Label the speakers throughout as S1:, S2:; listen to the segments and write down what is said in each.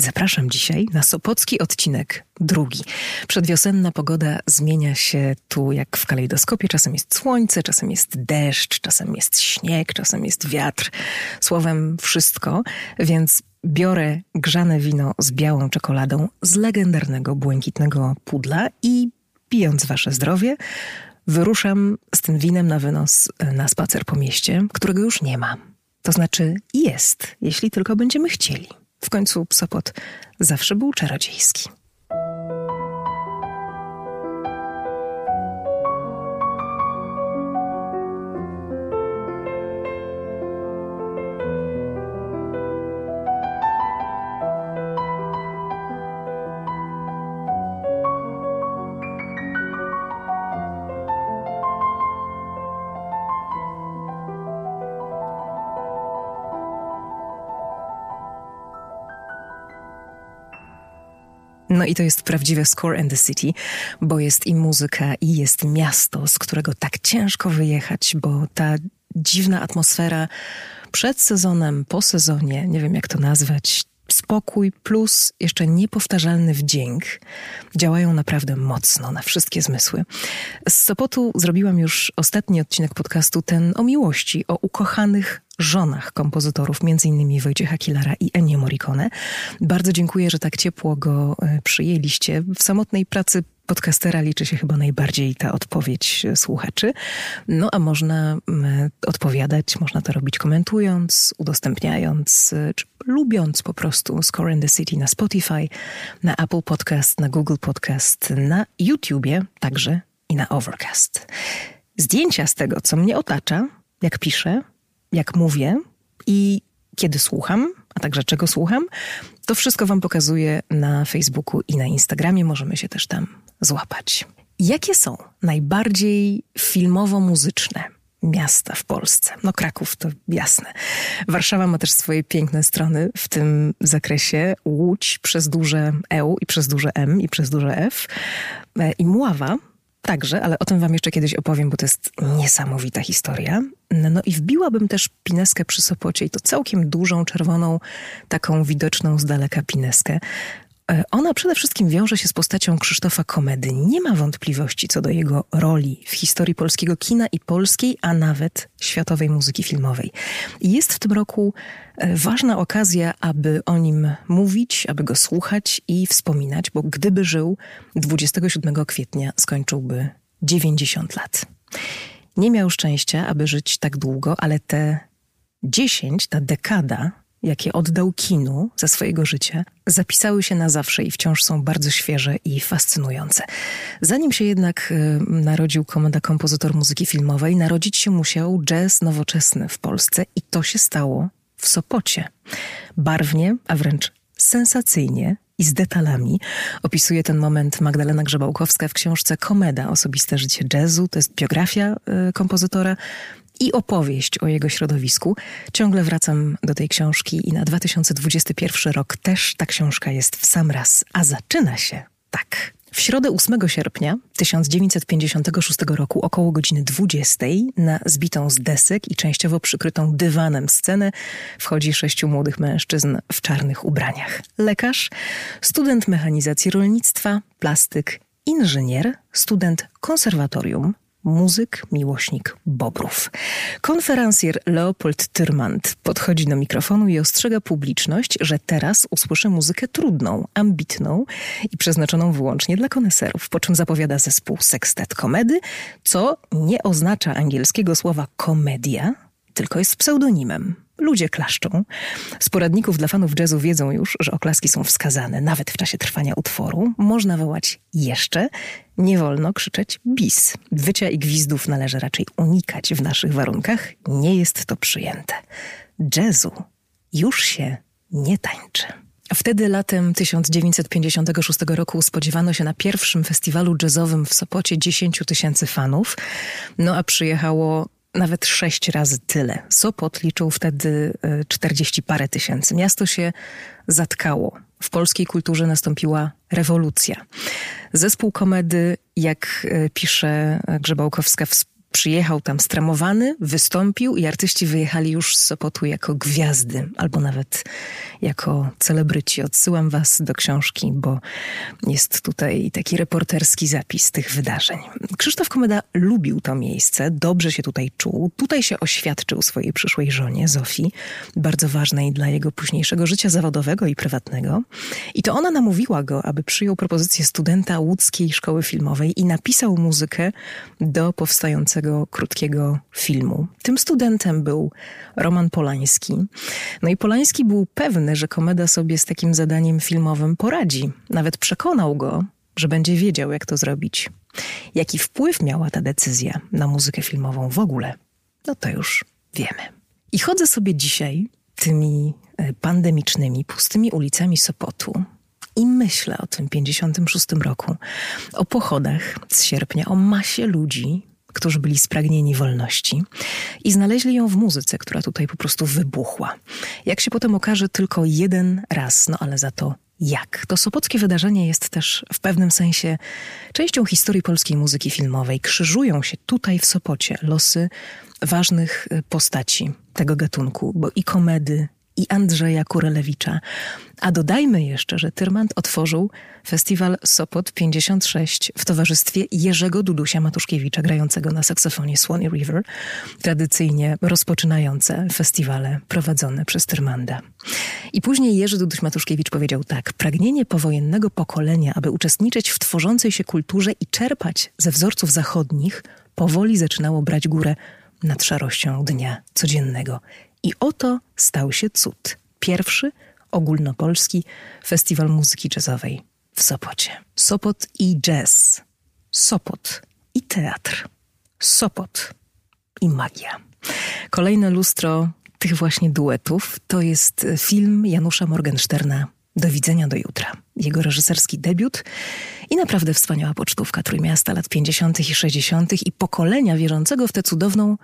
S1: Zapraszam dzisiaj na sopocki odcinek drugi. Przedwiosenna pogoda zmienia się tu jak w kalejdoskopie. Czasem jest słońce, czasem jest deszcz, czasem jest śnieg, czasem jest wiatr. Słowem wszystko, więc biorę grzane wino z białą czekoladą z legendarnego błękitnego pudla i pijąc wasze zdrowie, wyruszam z tym winem na wynos na spacer po mieście, którego już nie ma. To znaczy jest, jeśli tylko będziemy chcieli. W końcu Sopot zawsze był czarodziejski. No i to jest prawdziwe Score and the City, bo jest i muzyka, i jest miasto, z którego tak ciężko wyjechać, bo ta dziwna atmosfera przed sezonem, po sezonie, nie wiem jak to nazwać, spokój plus jeszcze niepowtarzalny wdzięk działają naprawdę mocno na wszystkie zmysły. Z Sopotu zrobiłam już ostatni odcinek podcastu, ten o miłości, o ukochanych żonach kompozytorów, innymi Wojciecha Kilara i Ennio Morricone. Bardzo dziękuję, że tak ciepło go e, przyjęliście. W samotnej pracy podcastera liczy się chyba najbardziej ta odpowiedź słuchaczy. No a można odpowiadać, można to robić komentując, udostępniając, czy lubiąc po prostu Score in the City na Spotify, na Apple Podcast, na Google Podcast, na YouTubie także i na Overcast. Zdjęcia z tego, co mnie otacza, jak piszę, jak mówię i kiedy słucham, a także czego słucham, to wszystko Wam pokazuję na Facebooku i na Instagramie. Możemy się też tam złapać. Jakie są najbardziej filmowo-muzyczne miasta w Polsce? No, Kraków to jasne. Warszawa ma też swoje piękne strony w tym zakresie. Łódź przez duże E i przez duże M i przez duże F. E, I Mława Także, ale o tym wam jeszcze kiedyś opowiem, bo to jest niesamowita historia. No i wbiłabym też pineskę przy Sopocie i to całkiem dużą, czerwoną, taką widoczną z daleka pineskę. E, ona przede wszystkim wiąże się z postacią Krzysztofa Komedy. Nie ma wątpliwości co do jego roli w historii polskiego kina i polskiej, a nawet światowej muzyki filmowej. Jest w tym roku e, ważna okazja, aby o nim mówić, aby go słuchać i wspominać, bo gdyby żył 27 kwietnia, skończyłby 90 lat. Nie miał szczęścia, aby żyć tak długo, ale te 10, ta dekada jakie oddał kinu ze swojego życia, zapisały się na zawsze i wciąż są bardzo świeże i fascynujące. Zanim się jednak y, narodził komenda kompozytor muzyki filmowej, narodzić się musiał jazz nowoczesny w Polsce i to się stało w Sopocie. Barwnie, a wręcz sensacyjnie i z detalami opisuje ten moment Magdalena Grzebałkowska w książce Komeda, osobiste życie jazzu. To jest biografia y, kompozytora i opowieść o jego środowisku. Ciągle wracam do tej książki i na 2021 rok też ta książka jest w sam raz, a zaczyna się tak. W środę 8 sierpnia 1956 roku około godziny 20 na zbitą z desek i częściowo przykrytą dywanem scenę wchodzi sześciu młodych mężczyzn w czarnych ubraniach. Lekarz, student mechanizacji rolnictwa, plastyk, inżynier, student konserwatorium, muzyk, miłośnik bobrów. Konferencjer Leopold Tyrmand podchodzi do mikrofonu i ostrzega publiczność, że teraz usłyszy muzykę trudną, ambitną i przeznaczoną wyłącznie dla koneserów, po czym zapowiada zespół Sextet Komedy, co nie oznacza angielskiego słowa komedia, tylko jest pseudonimem. Ludzie klaszczą. Z poradników dla fanów jazzu wiedzą już, że oklaski są wskazane, nawet w czasie trwania utworu. Można wołać jeszcze, nie wolno krzyczeć bis. Wycia i gwizdów należy raczej unikać w naszych warunkach. Nie jest to przyjęte. Jazzu już się nie tańczy. Wtedy latem 1956 roku spodziewano się na pierwszym festiwalu jazzowym w Sopocie 10 tysięcy fanów, no a przyjechało nawet sześć razy tyle. Sopot liczył wtedy 40 e, parę tysięcy. Miasto się zatkało. W polskiej kulturze nastąpiła rewolucja. Zespół komedy, jak e, pisze Grzebałkowska, Przyjechał tam stramowany, wystąpił i artyści wyjechali już z Sopotu jako gwiazdy, albo nawet jako celebryci. Odsyłam was do książki, bo jest tutaj taki reporterski zapis tych wydarzeń. Krzysztof Komeda lubił to miejsce, dobrze się tutaj czuł. Tutaj się oświadczył swojej przyszłej żonie, Zofii, bardzo ważnej dla jego późniejszego życia zawodowego i prywatnego. I to ona namówiła go, aby przyjął propozycję studenta łódzkiej szkoły filmowej i napisał muzykę do powstającego krótkiego filmu. Tym studentem był Roman Polański. No i Polański był pewny, że Komeda sobie z takim zadaniem filmowym poradzi. Nawet przekonał go, że będzie wiedział, jak to zrobić. Jaki wpływ miała ta decyzja na muzykę filmową w ogóle, no to już wiemy. I chodzę sobie dzisiaj tymi e, pandemicznymi, pustymi ulicami Sopotu i myślę o tym 56 roku, o pochodach z sierpnia, o masie ludzi, którzy byli spragnieni wolności i znaleźli ją w muzyce, która tutaj po prostu wybuchła. Jak się potem okaże, tylko jeden raz, no ale za to jak. To sopockie wydarzenie jest też w pewnym sensie częścią historii polskiej muzyki filmowej. Krzyżują się tutaj w Sopocie losy ważnych postaci tego gatunku, bo i komedy, i Andrzeja Kurelewicza. A dodajmy jeszcze, że Tyrmand otworzył festiwal Sopot 56 w towarzystwie Jerzego Dudusia Matuszkiewicza, grającego na saksofonie Swanee River, tradycyjnie rozpoczynające festiwale prowadzone przez Tyrmanda. I później Jerzy Duduś Matuszkiewicz powiedział tak: Pragnienie powojennego pokolenia, aby uczestniczyć w tworzącej się kulturze i czerpać ze wzorców zachodnich, powoli zaczynało brać górę nad szarością dnia codziennego. I oto stał się cud. Pierwszy ogólnopolski festiwal muzyki jazzowej w Sopocie. Sopot i jazz. Sopot i teatr. Sopot i magia. Kolejne lustro tych właśnie duetów to jest film Janusza Morgensterna Do widzenia do jutra jego reżyserski debiut i naprawdę wspaniała pocztówka Trójmiasta lat 50. i 60. i pokolenia wierzącego w tę cudowną,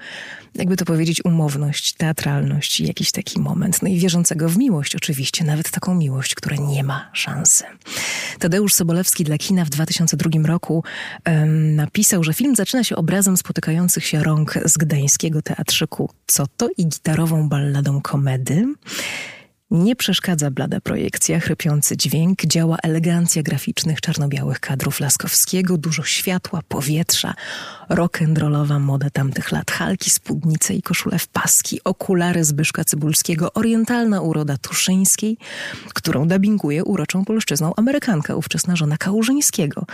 S1: jakby to powiedzieć, umowność, teatralność i jakiś taki moment. No i wierzącego w miłość oczywiście, nawet taką miłość, która nie ma szansy. Tadeusz Sobolewski dla kina w 2002 roku napisał, że film zaczyna się obrazem spotykających się rąk z gdańskiego teatrzyku Co to i gitarową balladą komedy. Nie przeszkadza blada projekcja, chrypiący dźwięk, działa elegancja graficznych czarno-białych kadrów Laskowskiego, dużo światła, powietrza, rock'n'rollowa moda tamtych lat, halki, spódnice i koszule w paski, okulary Zbyszka Cybulskiego, orientalna uroda Tuszyńskiej, którą dubbinguje uroczą polszczyzną Amerykanka, ówczesna żona Kałużyńskiego.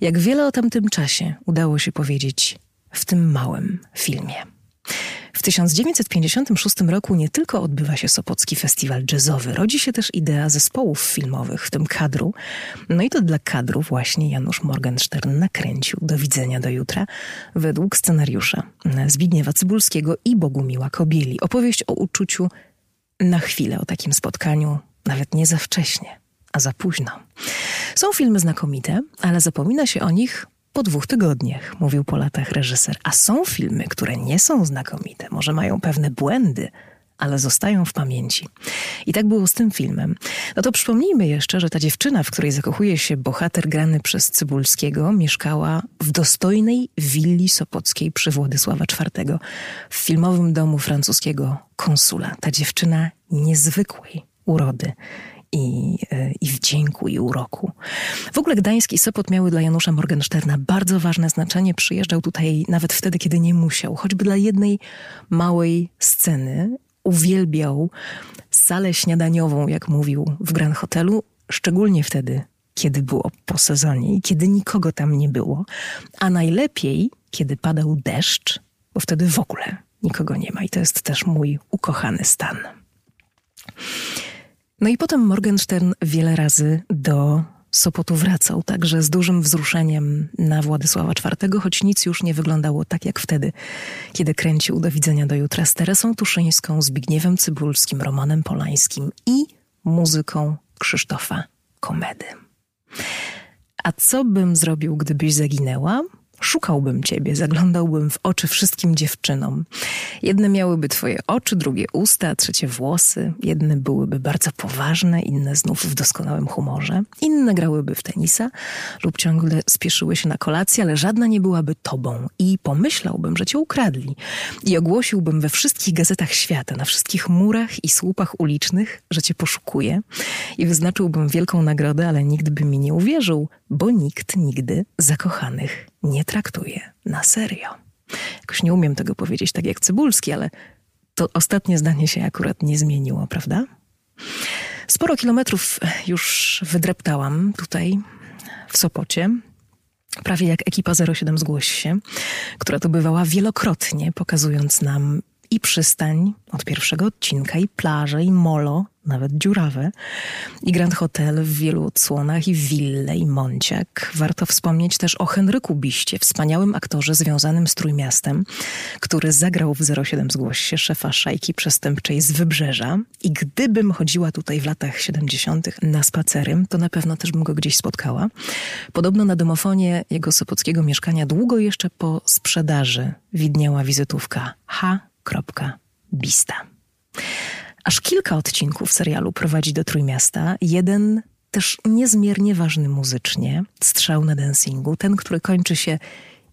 S1: Jak wiele o tamtym czasie udało się powiedzieć w tym małym filmie. W 1956 roku nie tylko odbywa się Sopocki Festiwal Jazzowy, rodzi się też idea zespołów filmowych, w tym kadru. No i to dla kadru właśnie Janusz Morgenstern nakręcił Do widzenia do jutra według scenariusza Zbigniewa Cybulskiego i Bogumiła Kobieli. Opowieść o uczuciu na chwilę, o takim spotkaniu, nawet nie za wcześnie, a za późno. Są filmy znakomite, ale zapomina się o nich po dwóch tygodniach, mówił po latach reżyser. A są filmy, które nie są znakomite, może mają pewne błędy, ale zostają w pamięci. I tak było z tym filmem. No to przypomnijmy jeszcze, że ta dziewczyna, w której zakochuje się bohater grany przez Cybulskiego, mieszkała w dostojnej willi sopockiej przy Władysława IV, w filmowym domu francuskiego konsula. Ta dziewczyna niezwykłej urody i, e, i wdzięku i uroku. W ogóle Gdańsk i Sopot miały dla Janusza Morgensterna bardzo ważne znaczenie. Przyjeżdżał tutaj nawet wtedy, kiedy nie musiał, choćby dla jednej małej sceny. Uwielbiał salę śniadaniową, jak mówił w Grand Hotelu, szczególnie wtedy, kiedy było po sezonie i kiedy nikogo tam nie było, a najlepiej, kiedy padał deszcz, bo wtedy w ogóle nikogo nie ma i to jest też mój ukochany stan. No i potem Morgenstern wiele razy do Sopotu wracał, także z dużym wzruszeniem na Władysława IV, choć nic już nie wyglądało tak jak wtedy, kiedy kręcił Do widzenia do jutra z Teresą Tuszyńską, Zbigniewem Cybulskim, Romanem Polańskim i muzyką Krzysztofa Komedy. A co bym zrobił, gdybyś zaginęła? Szukałbym ciebie, zaglądałbym w oczy wszystkim dziewczynom. Jedne miałyby twoje oczy, drugie usta, trzecie włosy. Jedne byłyby bardzo poważne, inne znów w doskonałym humorze. Inne grałyby w tenisa lub ciągle spieszyły się na kolację, ale żadna nie byłaby tobą. I pomyślałbym, że cię ukradli. I ogłosiłbym we wszystkich gazetach świata, na wszystkich murach i słupach ulicznych, że cię poszukuję. I wyznaczyłbym wielką nagrodę, ale nikt by mi nie uwierzył, bo nikt nigdy zakochanych nie traktuje na serio. Jakoś nie umiem tego powiedzieć tak jak Cybulski, ale to ostatnie zdanie się akurat nie zmieniło, prawda? Sporo kilometrów już wydreptałam tutaj w Sopocie. Prawie jak ekipa 07 Zgłoś się, która tu bywała wielokrotnie, pokazując nam i przystań od pierwszego odcinka, i plaże, i molo, nawet dziurawe, i Grand Hotel w wielu odsłonach, i wille, i Monciak. Warto wspomnieć też o Henryku Biście, wspaniałym aktorze związanym z Trójmiastem, który zagrał w 07 Zgłoś się szefa szajki przestępczej z Wybrzeża. I gdybym chodziła tutaj w latach 70. na spacery, to na pewno też bym go gdzieś spotkała. Podobno na domofonie jego sopockiego mieszkania długo jeszcze po sprzedaży widniała wizytówka H Bista. Aż kilka odcinków serialu prowadzi do Trójmiasta. Jeden też niezmiernie ważny muzycznie, strzał na dancingu, ten, który kończy się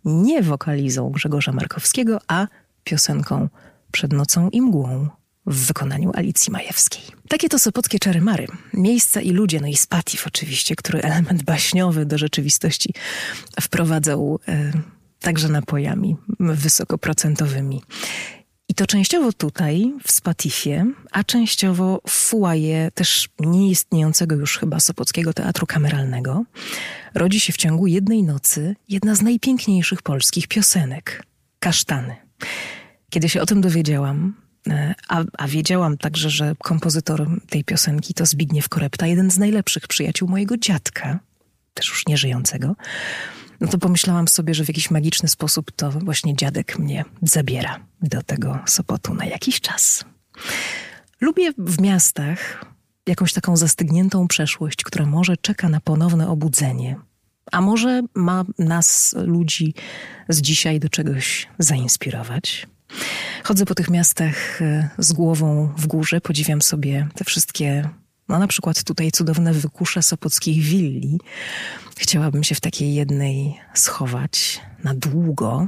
S1: nie wokalizą Grzegorza Markowskiego, a piosenką Przed nocą i mgłą w wykonaniu Alicji Majewskiej. Takie to sopockie czary-mary. Miejsca i ludzie, no i Spatif oczywiście, który element baśniowy do rzeczywistości wprowadzał e, także napojami wysokoprocentowymi. I to częściowo tutaj, w Spatifie, a częściowo w fuaje też nieistniejącego już chyba Sopockiego Teatru Kameralnego, rodzi się w ciągu jednej nocy jedna z najpiękniejszych polskich piosenek – Kasztany. Kiedy się o tym dowiedziałam, e, a, a wiedziałam także, że kompozytor tej piosenki to Zbigniew Korepta, jeden z najlepszych przyjaciół mojego dziadka, też już nieżyjącego, no to pomyślałam sobie, że w jakiś magiczny sposób to właśnie dziadek mnie zabiera do tego Sopotu na jakiś czas. Lubię w miastach jakąś taką zastygniętą przeszłość, która może czeka na ponowne obudzenie, a może ma nas, ludzi z dzisiaj do czegoś zainspirować. Chodzę po tych miastach e, z głową w górze, podziwiam sobie te wszystkie no na przykład tutaj cudowne wykusze sopockich willi. Chciałabym się w takiej jednej schować na długo,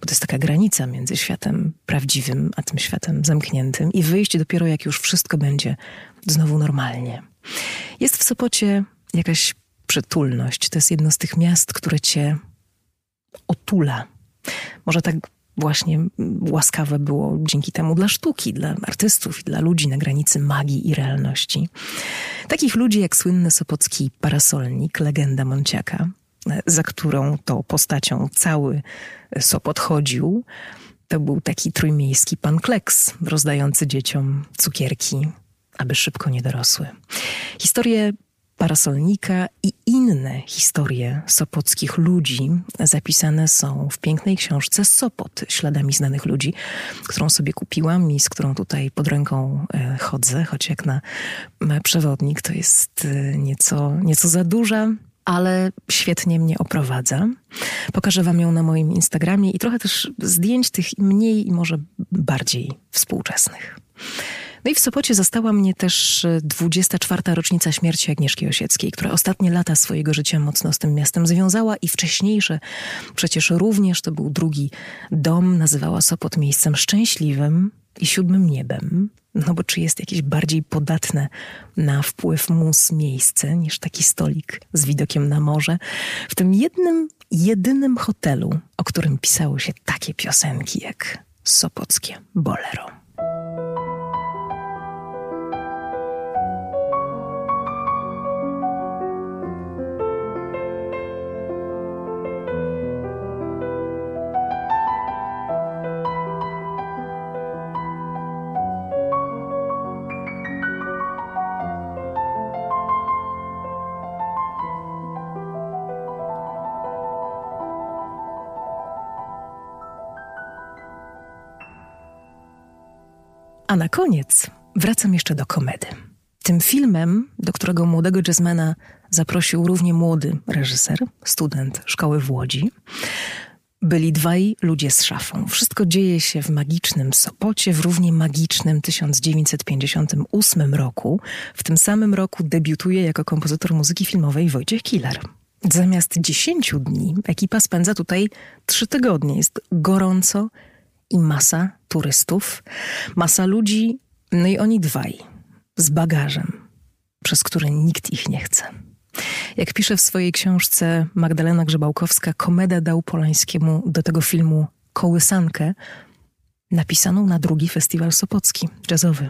S1: bo to jest taka granica między światem prawdziwym a tym światem zamkniętym i wyjść dopiero jak już wszystko będzie znowu normalnie. Jest w Sopocie jakaś przytulność. To jest jedno z tych miast, które cię otula. Może tak właśnie łaskawe było dzięki temu dla sztuki, dla artystów i dla ludzi na granicy magii i realności. Takich ludzi jak słynny sopocki parasolnik, legenda Monciaka, za którą to postacią cały Sopot chodził, to był taki trójmiejski pan Kleks, rozdający dzieciom cukierki, aby szybko nie dorosły. Historię parasolnika i inne historie sopockich ludzi zapisane są w pięknej książce Sopot, śladami znanych ludzi, którą sobie kupiłam i z którą tutaj pod ręką e, chodzę, choć jak na przewodnik to jest e, nieco, nieco za duża, ale świetnie mnie oprowadza. Pokażę Wam ją na moim Instagramie i trochę też zdjęć tych mniej i może bardziej współczesnych. No i w Sopocie została mnie też 24. E, rocznica śmierci Agnieszki Osieckiej, która ostatnie lata swojego życia mocno z tym miastem związała i wcześniejsze przecież również to był drugi dom, nazywała Sopot miejscem szczęśliwym i siódmym niebem. No bo czy jest jakieś bardziej podatne na wpływ mus miejsce niż taki stolik z widokiem na morze? W tym jednym, jedynym hotelu, o którym pisało się takie piosenki jak Sopockie Bolero. A na koniec wracam jeszcze do komedy. Tym filmem, do którego młodego jazzmana zaprosił równie młody reżyser, student szkoły w Łodzi, byli dwaj ludzie z szafą. Wszystko dzieje się w magicznym Sopocie, w równie magicznym 1958 roku. W tym samym roku debiutuje jako kompozytor muzyki filmowej Wojciech Killer. Zamiast 10 dni ekipa spędza tutaj trzy tygodnie. Jest gorąco i masa turystów, masa ludzi, no i oni dwaj z bagażem, przez który nikt ich nie chce. Jak pisze w swojej książce Magdalena Grzebałkowska, Komeda dał Polańskiemu do tego filmu kołysankę, napisaną na drugi festiwal Sopocki, jazzowy.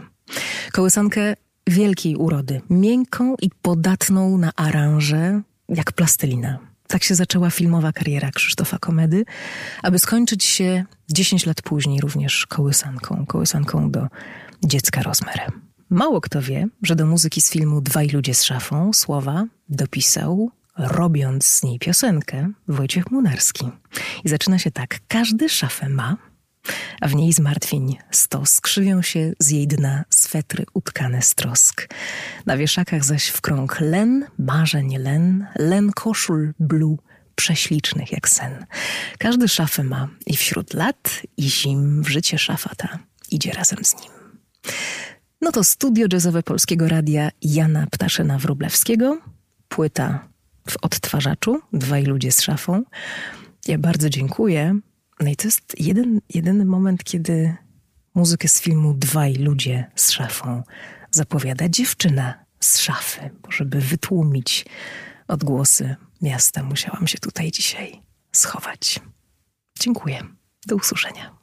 S1: Kołysankę wielkiej urody, miękką i podatną na aranże, jak plastelina. Tak się zaczęła filmowa kariera Krzysztofa Komedy, aby skończyć się 10 lat później również kołysanką, kołysanką do dziecka rozmerem. Mało kto wie, że do muzyki z filmu Dwaj ludzie z szafą słowa dopisał, robiąc z niej piosenkę, Wojciech Munarski. I zaczyna się tak. Każdy szafę ma, a w niej zmartwień stos. Skrzywią się z jej dna swetry utkane z trosk. Na wieszakach zaś w krąg len, marzeń len, len koszul blue, prześlicznych jak sen. Każdy szafę ma i wśród lat i zim w życie szafa ta idzie razem z nim. No to studio jazzowe Polskiego Radia Jana Ptaszyna-Wróblewskiego, płyta w odtwarzaczu, dwaj ludzie z szafą. Ja bardzo dziękuję. No i to jest jeden, jedyny moment, kiedy muzykę z filmu Dwaj ludzie z szafą zapowiada dziewczyna z szafy. Żeby wytłumić odgłosy miasta, musiałam się tutaj dzisiaj schować. Dziękuję. Do usłyszenia.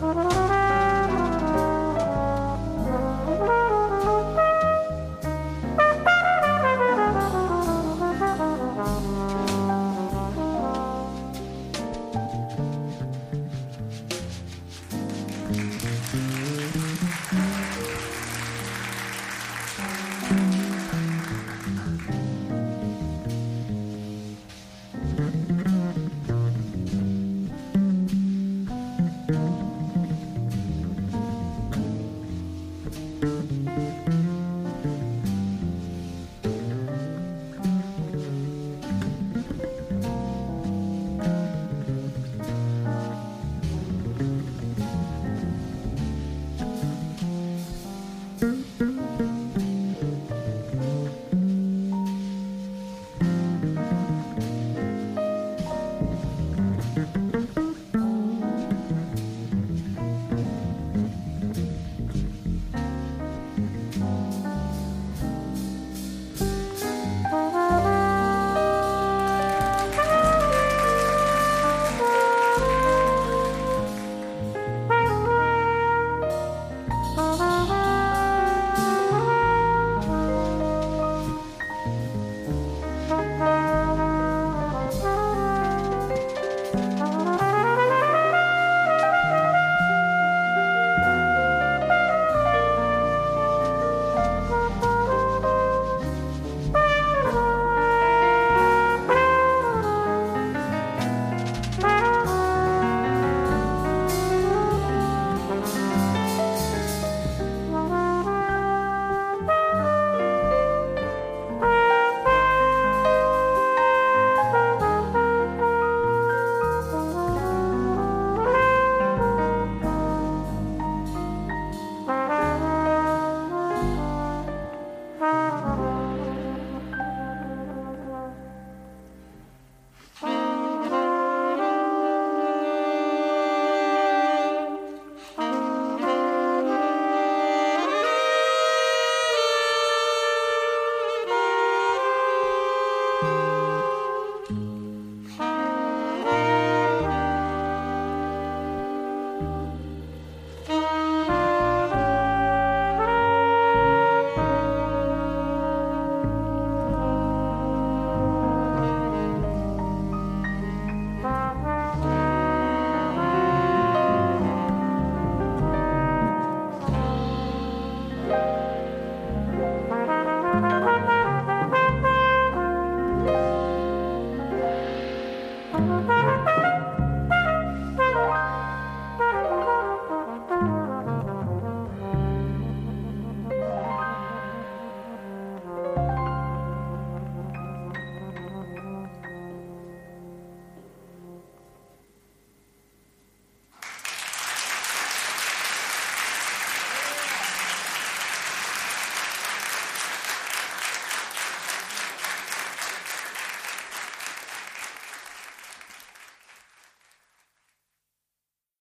S1: Mm-hmm.